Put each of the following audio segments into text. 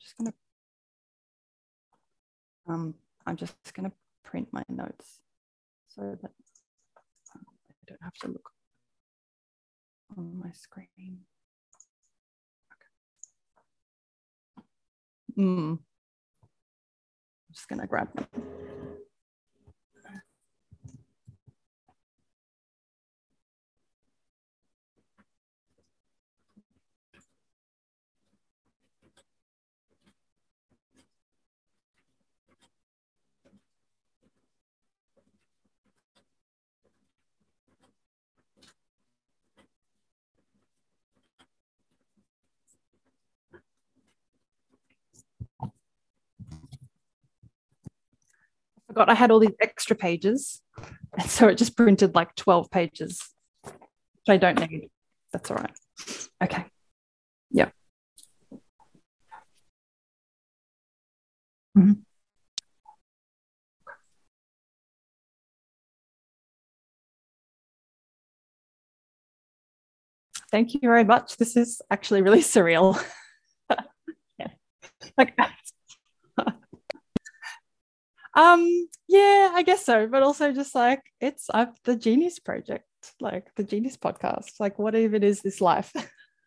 just gonna um, I'm just gonna print my notes so that I don't have to look on my screen. Okay. Mm. I'm just gonna grab them. Forgot I had all these extra pages. And so it just printed like 12 pages, which I don't need. That's all right. Okay. Yeah. Mm-hmm. Thank you very much. This is actually really surreal. yeah. Okay. Um, yeah, I guess so. But also just like it's uh, the Genius Project, like the Genius Podcast. Like, what even is this life?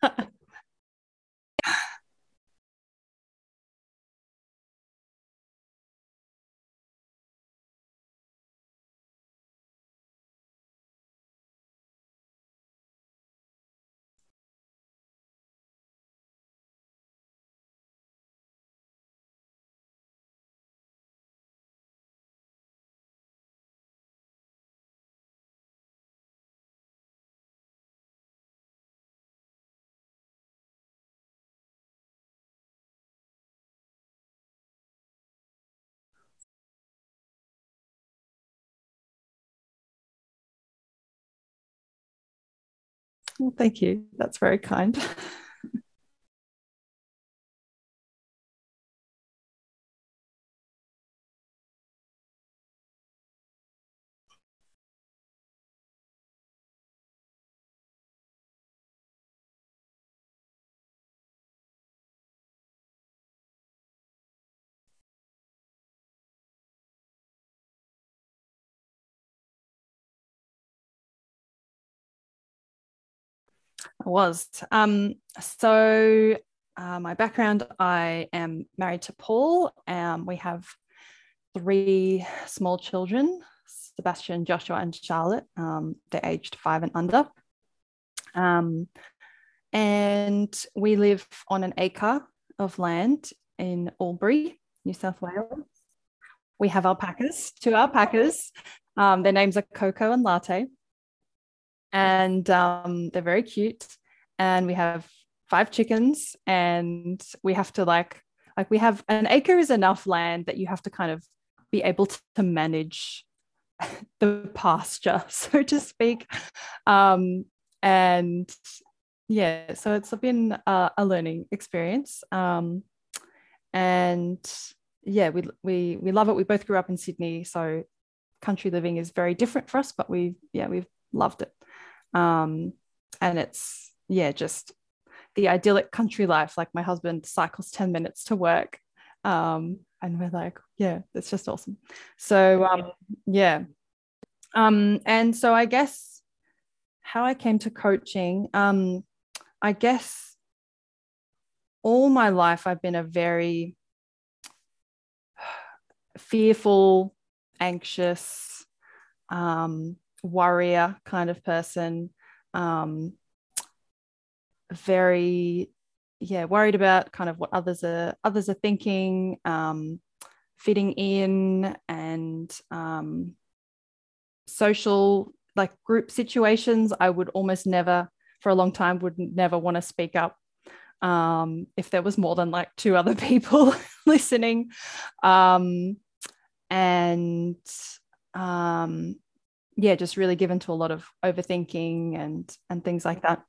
Well, thank you. That's very kind. I was. Um, so, uh, my background I am married to Paul. Um, we have three small children Sebastian, Joshua, and Charlotte. Um, they're aged five and under. Um, and we live on an acre of land in Albury, New South Wales. We have alpacas, two alpacas. Um, their names are Coco and Latte and um, they're very cute. And we have five chickens, and we have to like like we have an acre is enough land that you have to kind of be able to manage the pasture, so to speak. Um, and yeah, so it's been a, a learning experience. Um, and yeah, we we we love it. We both grew up in Sydney, so country living is very different for us, but we yeah we've loved it. Um, and it's, yeah, just the idyllic country life. Like my husband cycles 10 minutes to work. Um, and we're like, yeah, it's just awesome. So, um, yeah. Um, and so I guess how I came to coaching, um, I guess all my life I've been a very fearful, anxious, um, warrior kind of person. Um, very yeah worried about kind of what others are others are thinking um, fitting in and um, social like group situations i would almost never for a long time would never want to speak up um, if there was more than like two other people listening. Um, and um, yeah, just really given to a lot of overthinking and and things like that.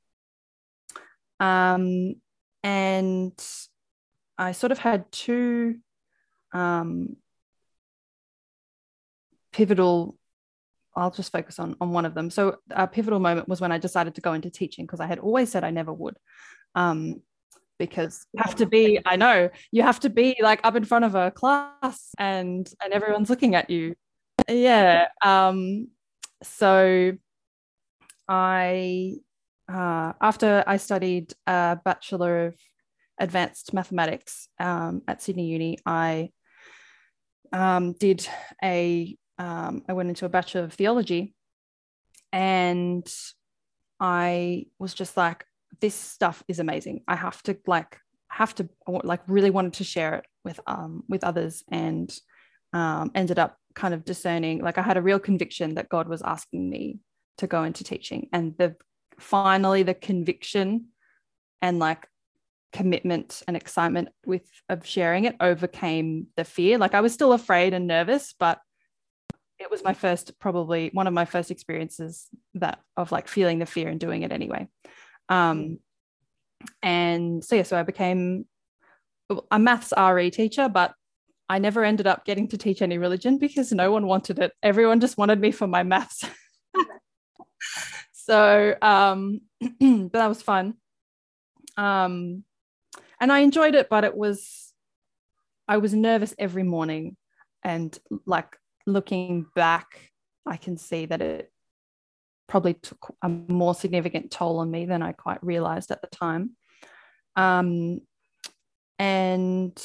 Um, and I sort of had two um, pivotal. I'll just focus on on one of them. So a pivotal moment was when I decided to go into teaching because I had always said I never would. Um, because you have to be i know you have to be like up in front of a class and and everyone's looking at you yeah um so i uh, after i studied a bachelor of advanced mathematics um, at sydney uni i um, did a um, i went into a bachelor of theology and i was just like this stuff is amazing. I have to like have to like really wanted to share it with um with others and um ended up kind of discerning like I had a real conviction that God was asking me to go into teaching. And the finally the conviction and like commitment and excitement with of sharing it overcame the fear. Like I was still afraid and nervous but it was my first probably one of my first experiences that of like feeling the fear and doing it anyway. Um, and so yeah, so I became a maths RE teacher, but I never ended up getting to teach any religion because no one wanted it. Everyone just wanted me for my maths. so, um, but that was fun. Um, and I enjoyed it, but it was, I was nervous every morning. And like looking back, I can see that it probably took a more significant toll on me than I quite realized at the time. Um, and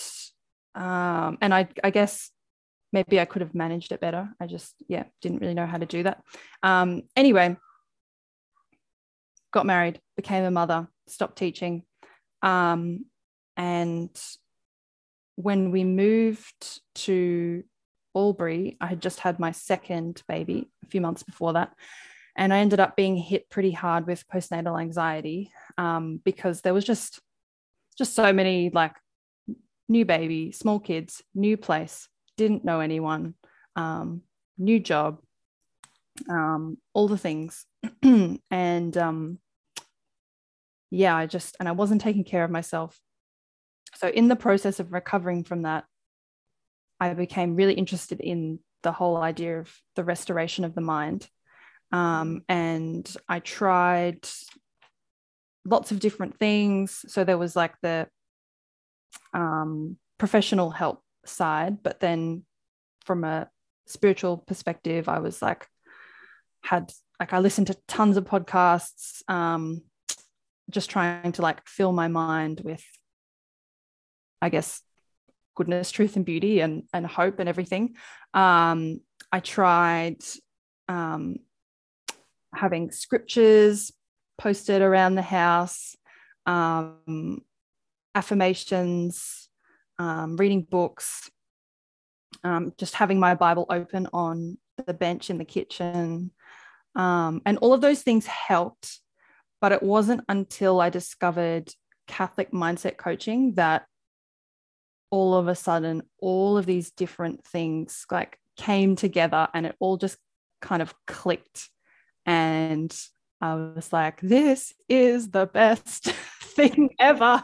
um, and I, I guess maybe I could have managed it better. I just, yeah, didn't really know how to do that. Um, anyway, got married, became a mother, stopped teaching. Um, and when we moved to Albury, I had just had my second baby a few months before that and I ended up being hit pretty hard with postnatal anxiety um, because there was just just so many like new baby, small kids, new place, didn't know anyone, um, new job, um, all the things, and um, yeah, I just and I wasn't taking care of myself. So in the process of recovering from that, I became really interested in the whole idea of the restoration of the mind um, and I tried lots of different things. So there was like the um, professional help side, but then from a spiritual perspective, I was like, had like I listened to tons of podcasts, um, just trying to like fill my mind with, I guess, goodness, truth, and beauty, and and hope and everything. Um, I tried um, having scriptures posted around the house, um, affirmations, um, reading books, um, just having my Bible open on the bench in the kitchen. Um, and all of those things helped. But it wasn't until I discovered Catholic mindset coaching that all of a sudden all of these different things like came together and it all just kind of clicked and I was like, this is the best thing ever.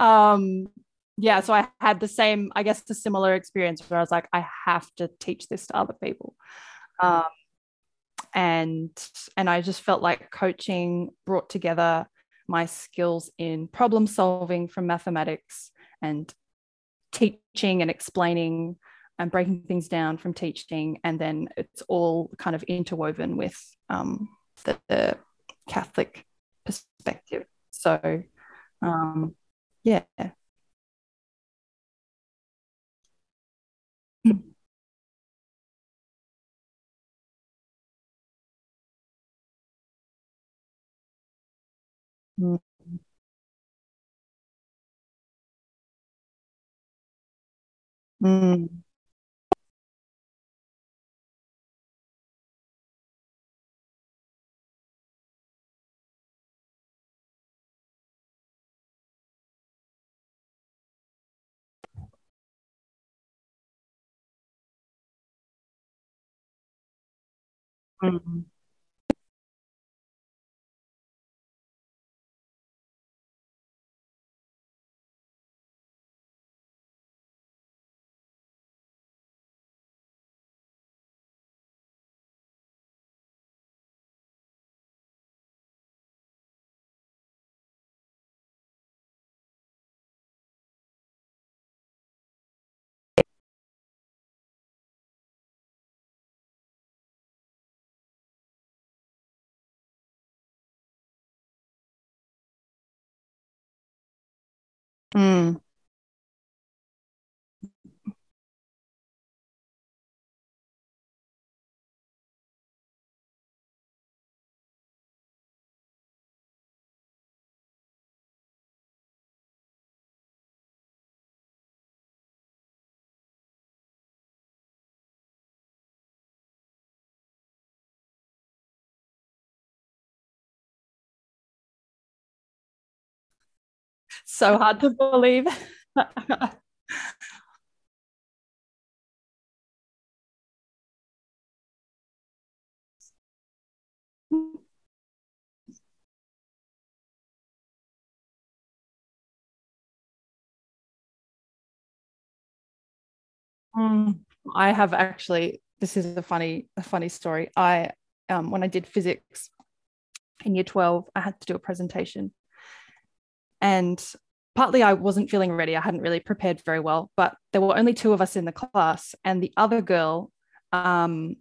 um, yeah, so I had the same, I guess, the similar experience where I was like, I have to teach this to other people. Um, and and I just felt like coaching brought together my skills in problem solving from mathematics and teaching and explaining and breaking things down from teaching, and then it's all kind of interwoven with um, the, the, Catholic perspective. So, um, yeah. Mm. Mm. Mm. Mm. So hard to believe. Mm. I have actually, this is a funny, a funny story. I um, when I did physics in year 12, I had to do a presentation. And partly I wasn't feeling ready. I hadn't really prepared very well, but there were only two of us in the class. And the other girl um,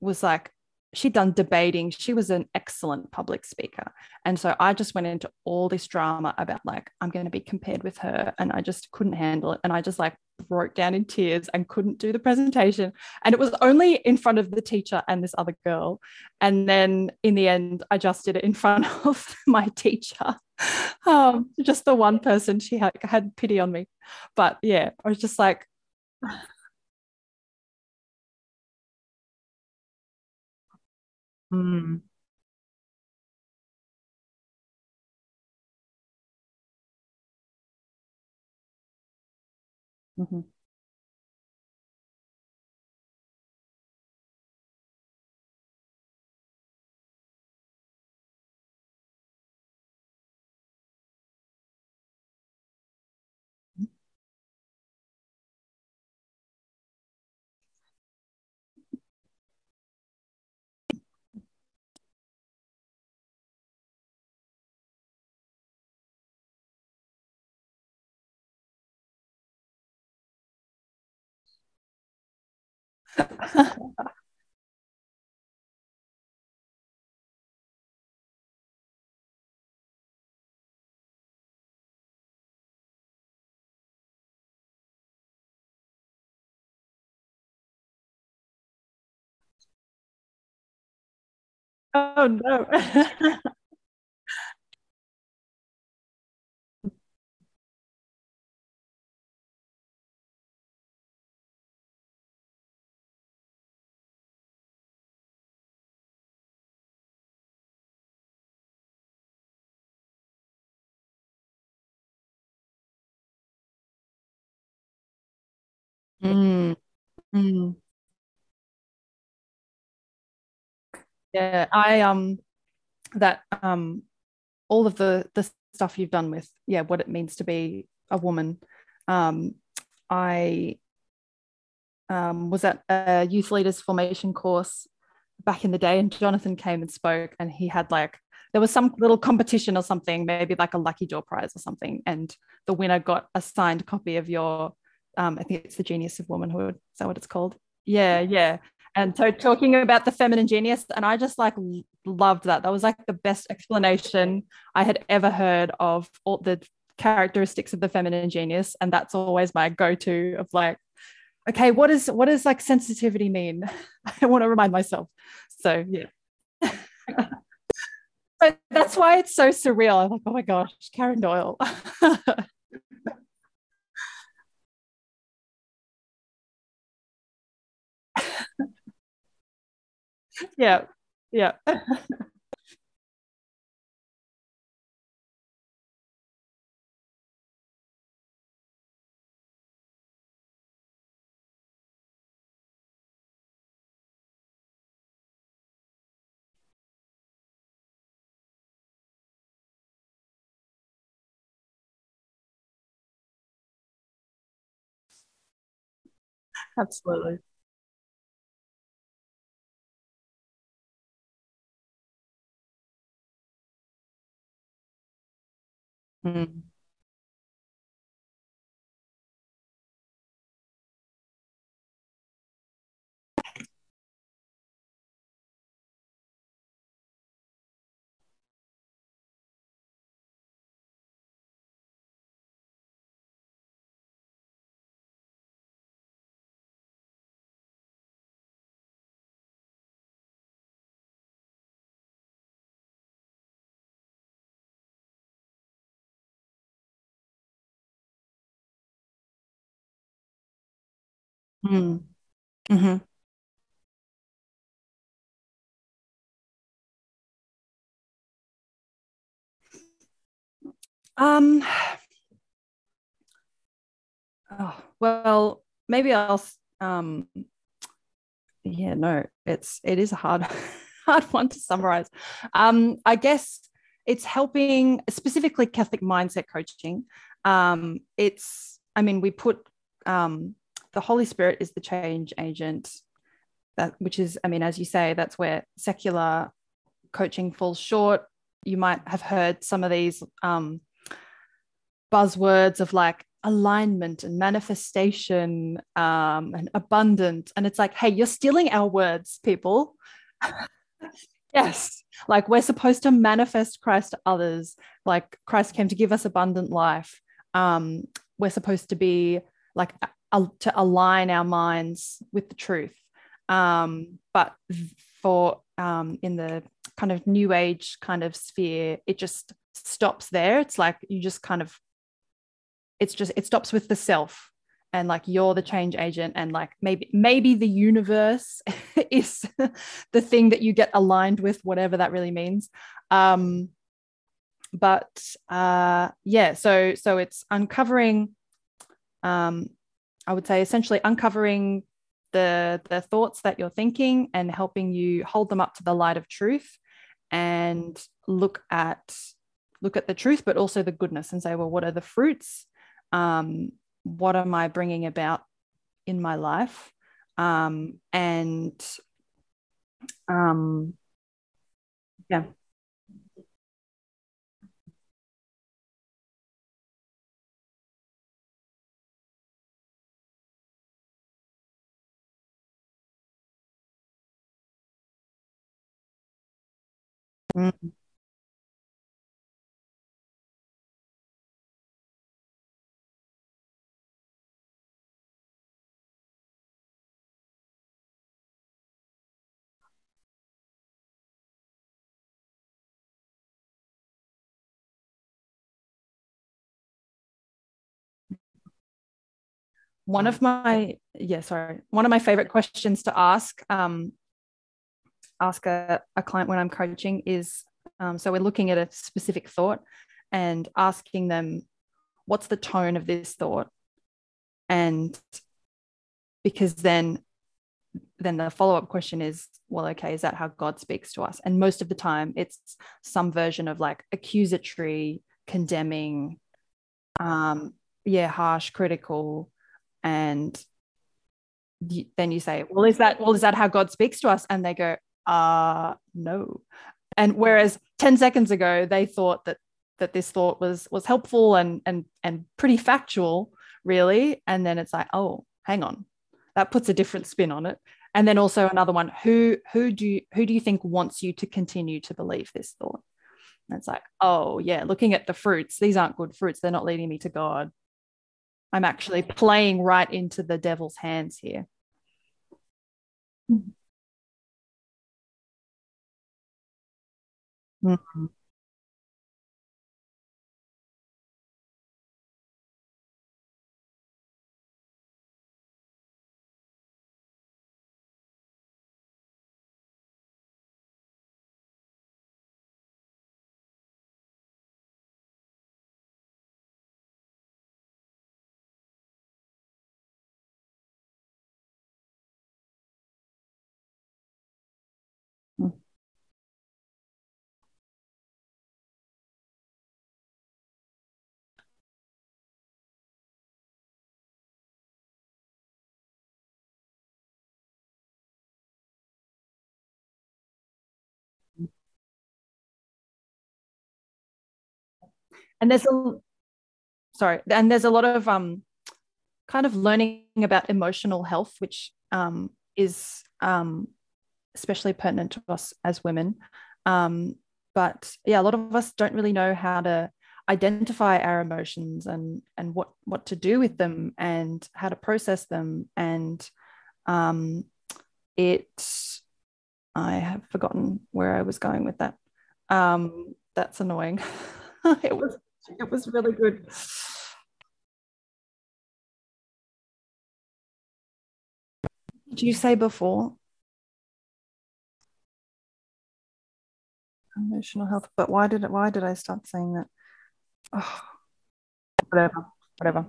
was like, she'd done debating. She was an excellent public speaker. And so I just went into all this drama about like, I'm going to be compared with her. And I just couldn't handle it. And I just like broke down in tears and couldn't do the presentation. And it was only in front of the teacher and this other girl. And then in the end, I just did it in front of my teacher. Um, just the one person she had, had pity on me. But yeah, I was just like, mm, mhm, oh no. Mm, mm. Yeah, I um that um all of the the stuff you've done with yeah what it means to be a woman. Um, I um, was at a youth leaders formation course back in the day, and Jonathan came and spoke, and he had like there was some little competition or something, maybe like a lucky draw prize or something, and the winner got a signed copy of your um, I think it's the Genius of Womanhood. Is that what it's called? Yeah, yeah. And so talking about the feminine genius, and I just like loved that. That was like the best explanation I had ever heard of all the characteristics of the feminine genius. And that's always my go-to of like, okay, what is what does like sensitivity mean? I want to remind myself. So yeah. but that's why it's so surreal. I'm like, oh my gosh, Karen Doyle. yeah. Yeah. Absolutely. Mm. Mm. hmm Um, oh, well, maybe I'll um yeah, no, it's it is a hard hard one to summarize. Um, I guess it's helping specifically Catholic mindset coaching. Um, it's I mean, we put um the Holy Spirit is the change agent that which is, I mean, as you say, that's where secular coaching falls short. You might have heard some of these um buzzwords of like alignment and manifestation um, and abundant. And it's like, hey, you're stealing our words, people. yes. Like we're supposed to manifest Christ to others. Like Christ came to give us abundant life. Um, we're supposed to be like to align our minds with the truth. Um, but for um, in the kind of new age kind of sphere, it just stops there. It's like you just kind of it's just it stops with the self and like you're the change agent and like maybe maybe the universe is the thing that you get aligned with whatever that really means um but uh yeah so so it's uncovering um i would say essentially uncovering the the thoughts that you're thinking and helping you hold them up to the light of truth and look at look at the truth but also the goodness and say well what are the fruits um, what am I bringing about in my life? Um, and um, yeah. One of my yeah, sorry, one of my favorite questions to ask um, ask a, a client when I'm coaching is um, so we're looking at a specific thought and asking them what's the tone of this thought? And because then then the follow-up question is well okay is that how god speaks to us? And most of the time it's some version of like accusatory condemning um yeah harsh critical and then you say well is that well is that how god speaks to us? And they go uh no. And whereas 10 seconds ago they thought that that this thought was was helpful and and and pretty factual really. And then it's like oh hang on. That puts a different spin on it. And then also another one who who do you who do you think wants you to continue to believe this thought? And it's like oh yeah looking at the fruits these aren't good fruits. They're not leading me to god. I'm actually playing right into the devil's hands here. Mm-hmm. Mm-hmm. And there's a sorry, and there's a lot of um kind of learning about emotional health, which um, is um, especially pertinent to us as women. Um, but yeah, a lot of us don't really know how to identify our emotions and and what what to do with them and how to process them. And um, it, I have forgotten where I was going with that. Um, that's annoying. it was it was really good. did you say before? Emotional health, but why did it? Why did I start saying that? Oh, whatever, whatever.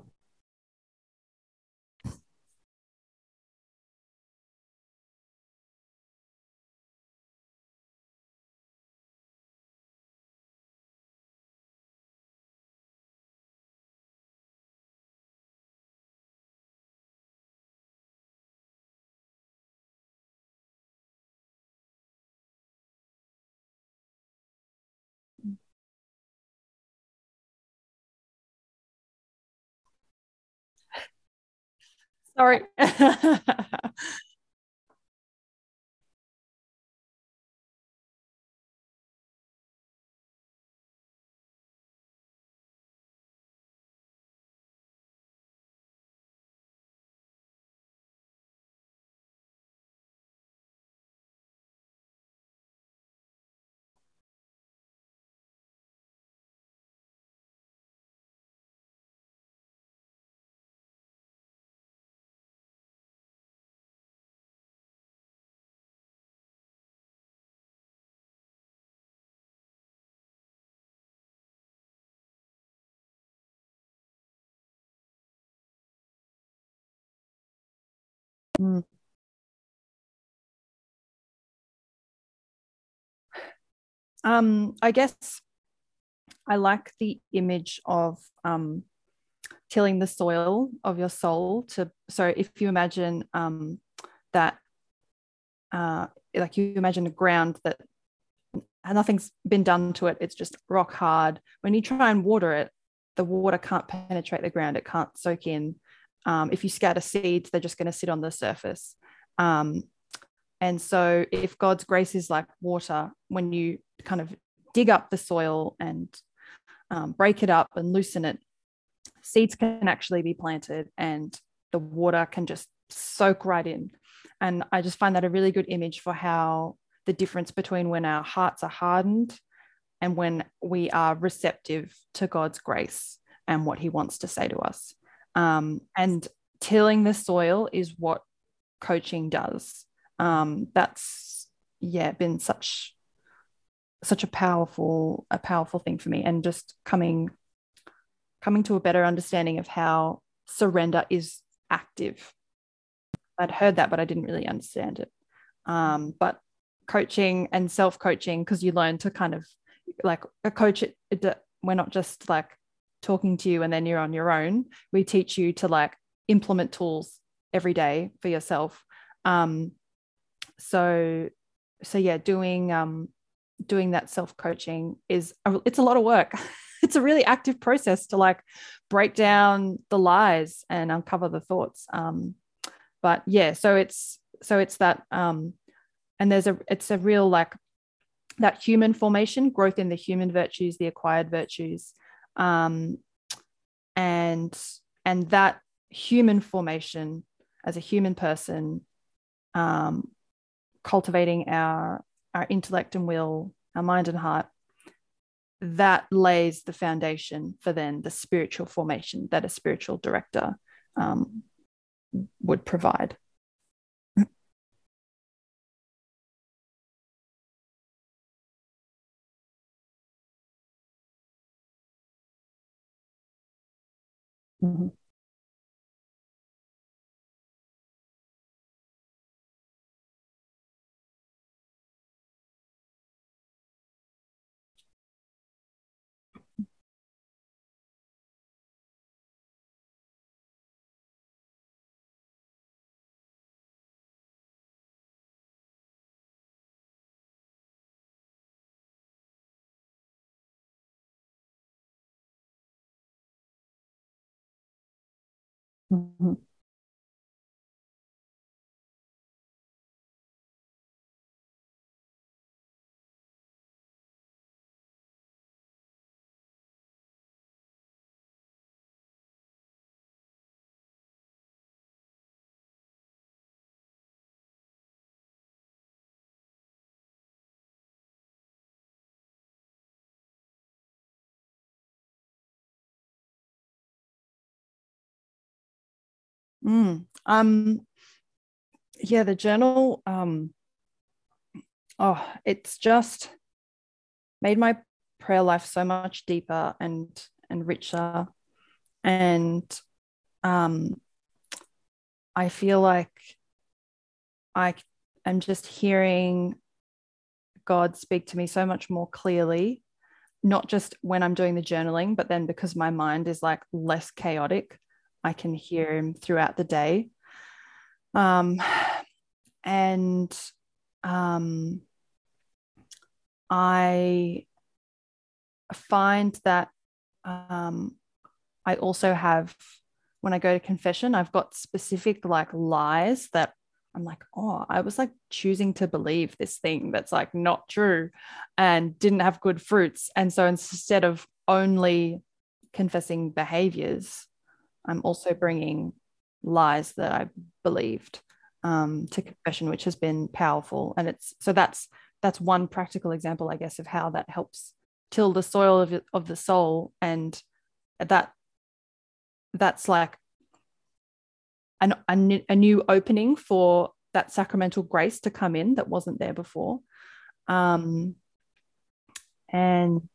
Sorry. Mm. Um, I guess I like the image of um, tilling the soil of your soul to so if you imagine um, that uh, like you imagine a ground that nothing's been done to it it's just rock hard when you try and water it the water can't penetrate the ground it can't soak in um, if you scatter seeds, they're just going to sit on the surface. Um, and so, if God's grace is like water, when you kind of dig up the soil and um, break it up and loosen it, seeds can actually be planted and the water can just soak right in. And I just find that a really good image for how the difference between when our hearts are hardened and when we are receptive to God's grace and what He wants to say to us. Um, and tilling the soil is what coaching does. Um, that's yeah, been such such a powerful a powerful thing for me, and just coming coming to a better understanding of how surrender is active. I'd heard that, but I didn't really understand it. Um, but coaching and self coaching, because you learn to kind of like a coach, it, it, we're not just like talking to you and then you're on your own. We teach you to like implement tools every day for yourself. Um, so, so yeah, doing um, doing that self coaching is a, it's a lot of work. it's a really active process to like break down the lies and uncover the thoughts. Um, but yeah, so it's so it's that um, and there's a it's a real like that human formation, growth in the human virtues, the acquired virtues, um, and and that human formation as a human person um, cultivating our our intellect and will our mind and heart that lays the foundation for then the spiritual formation that a spiritual director um, would provide Mm-hmm. Mm-hmm. Mm. Um, yeah, the journal, um, oh, it's just made my prayer life so much deeper and and richer. And um, I feel like I am just hearing God speak to me so much more clearly, not just when I'm doing the journaling, but then because my mind is like less chaotic, I can hear Him throughout the day. Um, and um, I find that um, I also have, when I go to confession, I've got specific like lies that I'm like, oh, I was like choosing to believe this thing that's like not true and didn't have good fruits. And so instead of only confessing behaviors, I'm also bringing lies that I believed um, to confession, which has been powerful. And it's so that's that's one practical example, I guess, of how that helps till the soil of, of the soul and that that's like an, a, a new opening for that sacramental grace to come in that wasn't there before um, and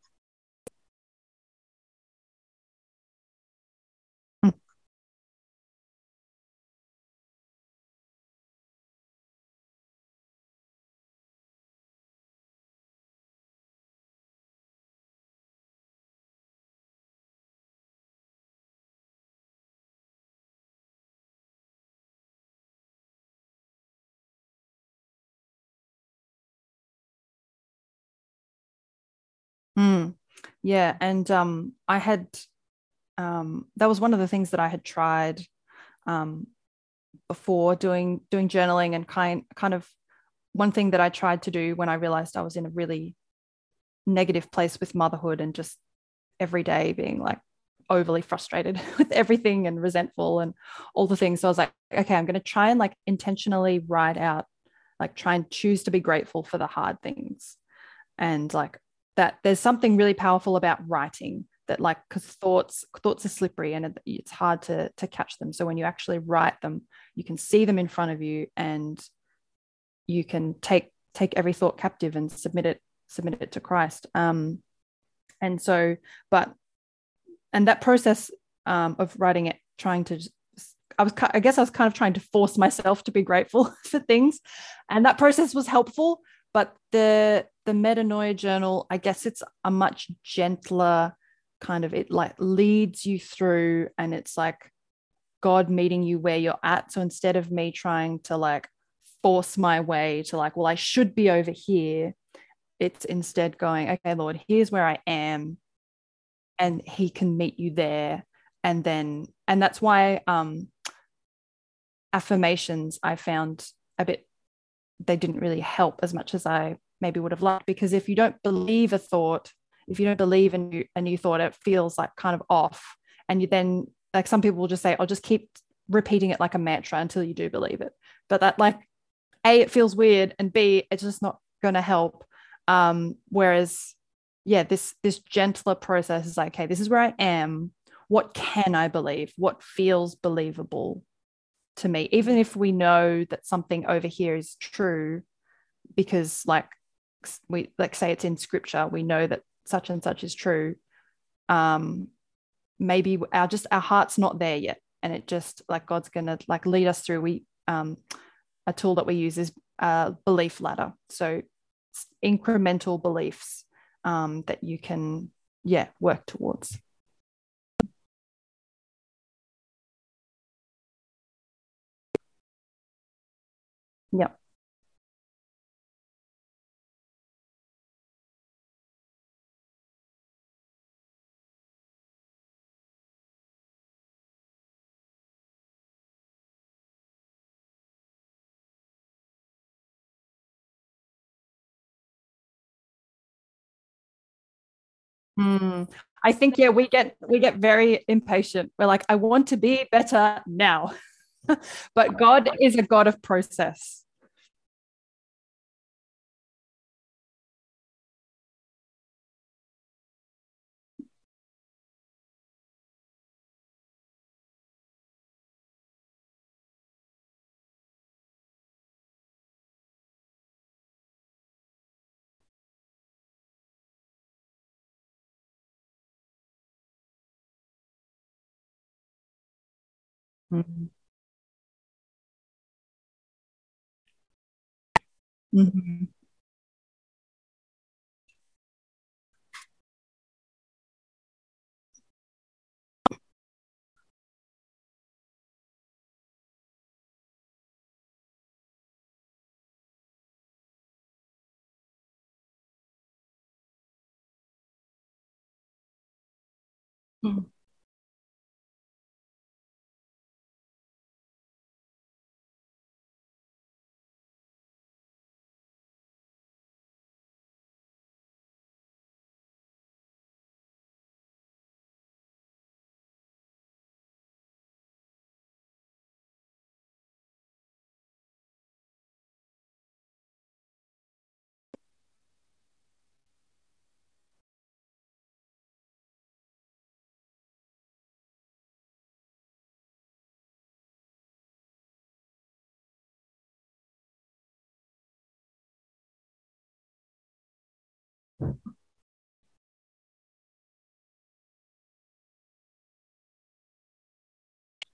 Mm, yeah, and um, I had um, that was one of the things that I had tried um, before doing doing journaling and kind kind of one thing that I tried to do when I realized I was in a really negative place with motherhood and just every day being like overly frustrated with everything and resentful and all the things. So I was like, okay, I'm going to try and like intentionally write out, like try and choose to be grateful for the hard things and like that there's something really powerful about writing that like because thoughts thoughts are slippery and it's hard to to catch them. So when you actually write them you can see them in front of you and you can take take every thought captive and submit it submit it to christ. Um and so but and that process um, of writing it trying to I was I guess I was kind of trying to force myself to be grateful for things. And that process was helpful but the the metanoia journal i guess it's a much gentler kind of it like leads you through and it's like god meeting you where you're at. So instead of me trying to like force my way to like well i should be over here it's instead going okay lord here's where i am and he can meet you there. And then and that's why um affirmations i found a bit they didn't really help as much as I maybe would have liked because if you don't believe a thought, if you don't believe new, a new thought, it feels like kind of off. And you then, like some people will just say, I'll just keep repeating it like a mantra until you do believe it. But that, like, A, it feels weird, and B, it's just not going to help. Um, whereas, yeah, this this gentler process is like, okay, this is where I am. What can I believe? What feels believable? To me, even if we know that something over here is true, because like we like say it's in scripture, we know that such and such is true. Um, maybe our just our heart's not there yet, and it just like God's gonna like lead us through. We um, a tool that we use is a belief ladder, so incremental beliefs um, that you can yeah work towards. Yeah. Mm. I think yeah, we get we get very impatient. We're like, I want to be better now. but God is a God of process. Mm-hmm. Mm-hmm.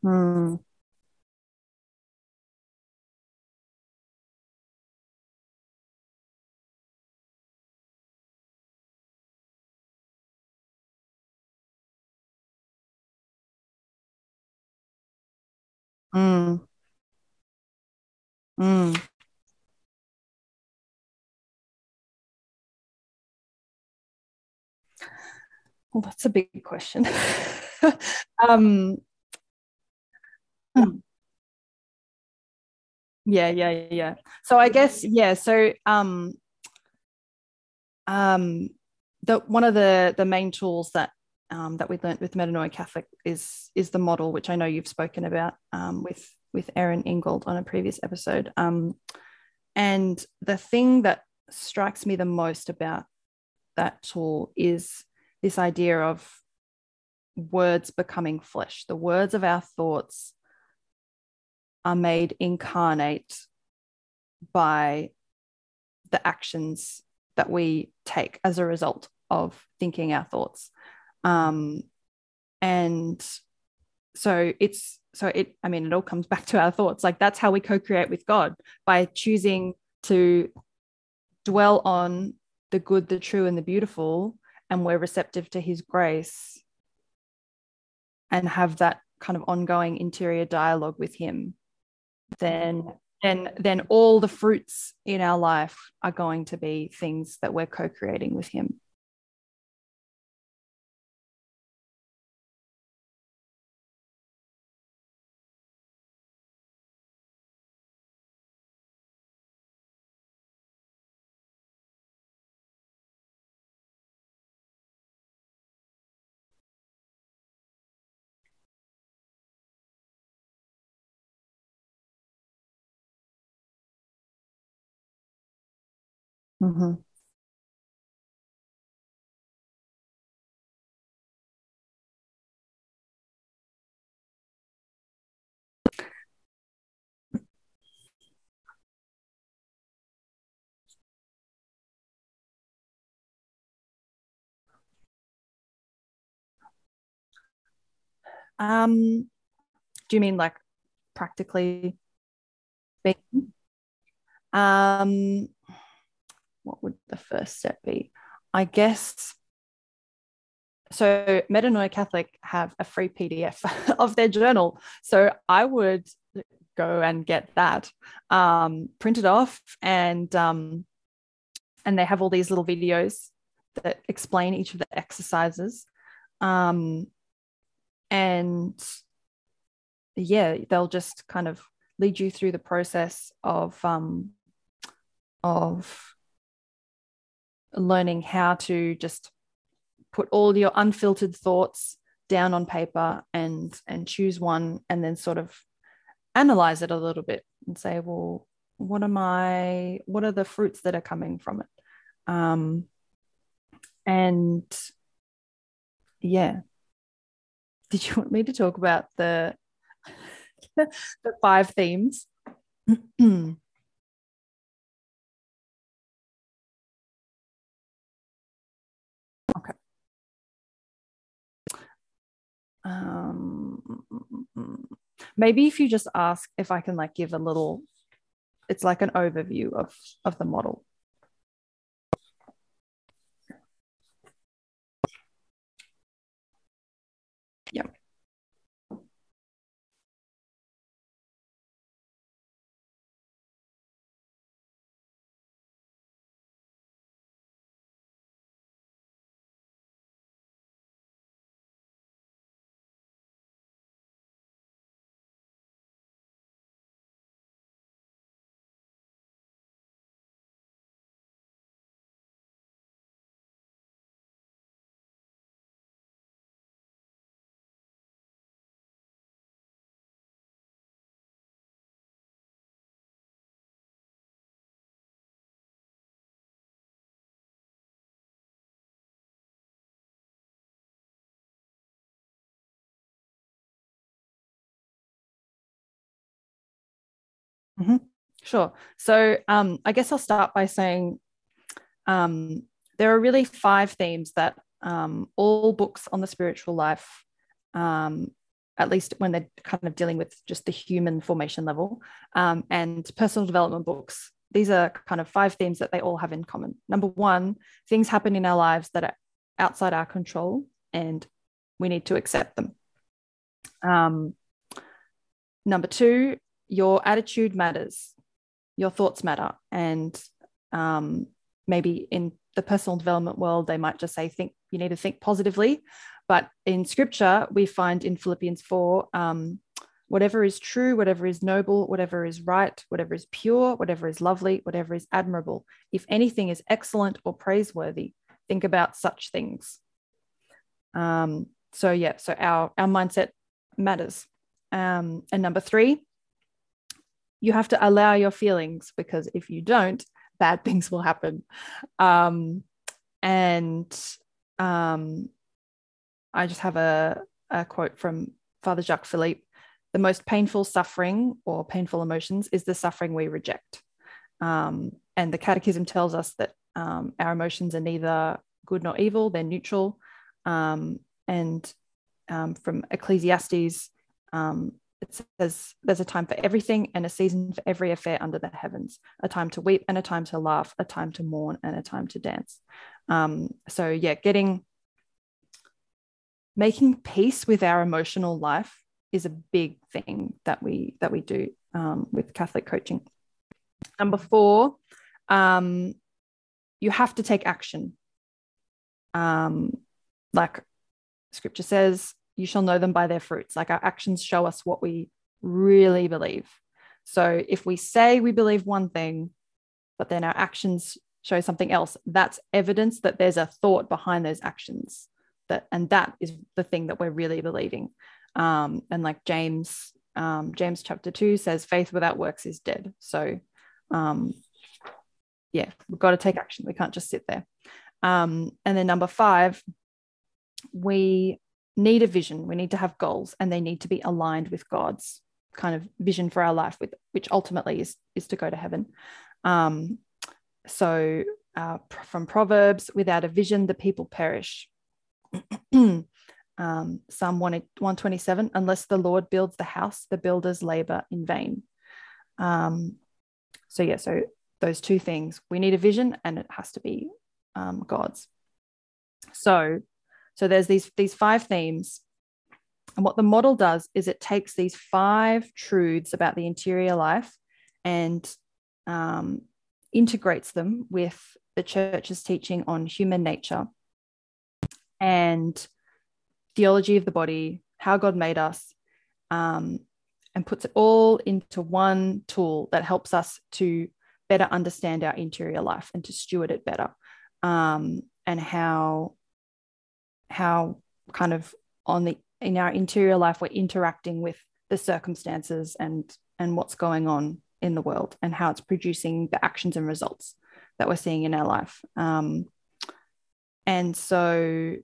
Mm. Mm. Mm. Well, that's a big question. um, hmm. yeah, yeah, yeah. So I guess yeah. So um, um, the one of the the main tools that um, that we learned with Metanoia Catholic is is the model, which I know you've spoken about um, with with Erin Ingold on a previous episode. Um, and the thing that strikes me the most about that tool is this idea of words becoming flesh. The words of our thoughts are made incarnate by the actions that we take as a result of thinking our thoughts. Um, and so it's so it i mean it all comes back to our thoughts like that's how we co-create with god by choosing to dwell on the good the true and the beautiful and we're receptive to his grace and have that kind of ongoing interior dialogue with him then then then all the fruits in our life are going to be things that we're co-creating with him Mm-hmm. Um, do you mean like practically speaking? Um, what would the first step be? I guess so Metanoia Catholic have a free PDF of their journal. So I would go and get that um, printed off and um, and they have all these little videos that explain each of the exercises. Um, and yeah, they'll just kind of lead you through the process of um, of learning how to just put all your unfiltered thoughts down on paper and and choose one and then sort of analyze it a little bit and say well what am i what are the fruits that are coming from it? Um and yeah. Did you want me to talk about the the five themes Um, maybe if you just ask if I can like give a little, it's like an overview of of the model. Mm-hmm. Sure. So um, I guess I'll start by saying um, there are really five themes that um, all books on the spiritual life, um, at least when they're kind of dealing with just the human formation level, um, and personal development books, these are kind of five themes that they all have in common. Number one, things happen in our lives that are outside our control, and we need to accept them. Um, number two, your attitude matters, your thoughts matter. And um, maybe in the personal development world, they might just say, think you need to think positively. But in scripture, we find in Philippians 4, um, whatever is true, whatever is noble, whatever is right, whatever is pure, whatever is lovely, whatever is admirable, if anything is excellent or praiseworthy, think about such things. Um, so yeah, so our our mindset matters. Um, and number three, you have to allow your feelings because if you don't, bad things will happen. Um, and um, I just have a, a quote from Father Jacques Philippe the most painful suffering or painful emotions is the suffering we reject. Um, and the Catechism tells us that um, our emotions are neither good nor evil, they're neutral. Um, and um, from Ecclesiastes, um, it says there's a time for everything and a season for every affair under the heavens a time to weep and a time to laugh a time to mourn and a time to dance. Um, so yeah getting making peace with our emotional life is a big thing that we that we do um, with catholic coaching. Number four um, you have to take action. Um, like scripture says you shall know them by their fruits. Like our actions show us what we really believe. So if we say we believe one thing, but then our actions show something else, that's evidence that there's a thought behind those actions. That and that is the thing that we're really believing. Um, and like James, um, James chapter two says, faith without works is dead. So um, yeah, we've got to take action. We can't just sit there. Um, and then number five, we need a vision. We need to have goals and they need to be aligned with God's kind of vision for our life, with which ultimately is, is to go to heaven. Um, so uh, from Proverbs, without a vision, the people perish. um, Psalm 127, unless the Lord builds the house, the builders labor in vain. Um, so, yeah, so those two things we need a vision and it has to be um, God's. So, so there's these, these five themes. And what the model does is it takes these five truths about the interior life and um, integrates them with the church's teaching on human nature and theology of the body, how God made us, um, and puts it all into one tool that helps us to better understand our interior life and to steward it better, um, and how how kind of on the in our interior life we're interacting with the circumstances and and what's going on in the world and how it's producing the actions and results that we're seeing in our life. Um, and so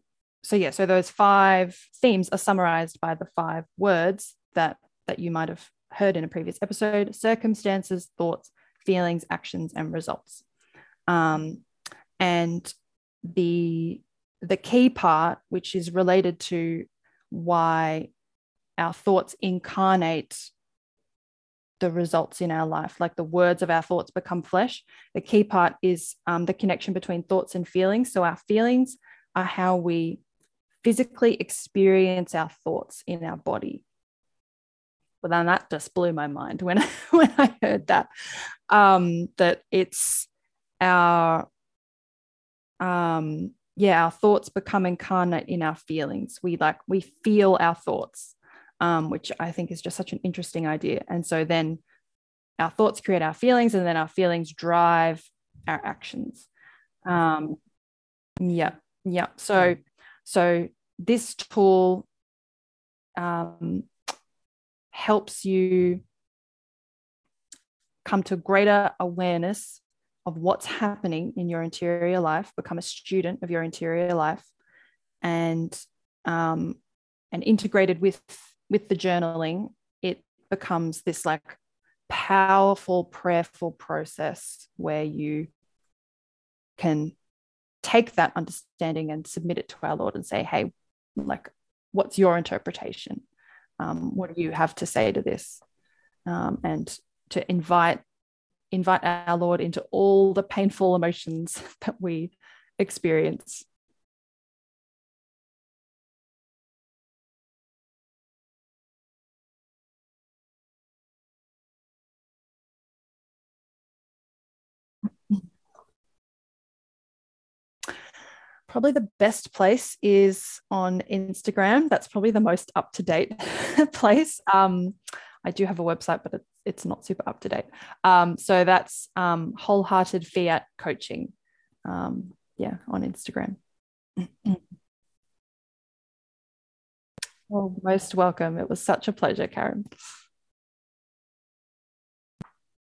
so yeah so those five themes are summarized by the five words that that you might have heard in a previous episode circumstances thoughts feelings actions and results. Um, and the the key part, which is related to why our thoughts incarnate the results in our life, like the words of our thoughts become flesh. The key part is um, the connection between thoughts and feelings. So, our feelings are how we physically experience our thoughts in our body. Well, then that just blew my mind when I, when I heard that um, that it's our um, yeah our thoughts become incarnate in our feelings. We like we feel our thoughts um, which I think is just such an interesting idea. And so then our thoughts create our feelings, and then our feelings drive our actions. Um, yeah, yeah. So, so this tool um, helps you come to greater awareness of what's happening in your interior life, become a student of your interior life, and um, and integrated with with the journaling, it becomes this like powerful, prayerful process where you can take that understanding and submit it to our Lord and say, hey, like, what's your interpretation? Um, what do you have to say to this? Um, and to invite invite our Lord into all the painful emotions that we experience probably the best place is on Instagram. That's probably the most up to date place. Um, I do have a website, but it's, it's not super up to date. Um, so that's um, wholehearted fiat coaching. Um, yeah, on Instagram. well, most welcome. It was such a pleasure, Karen.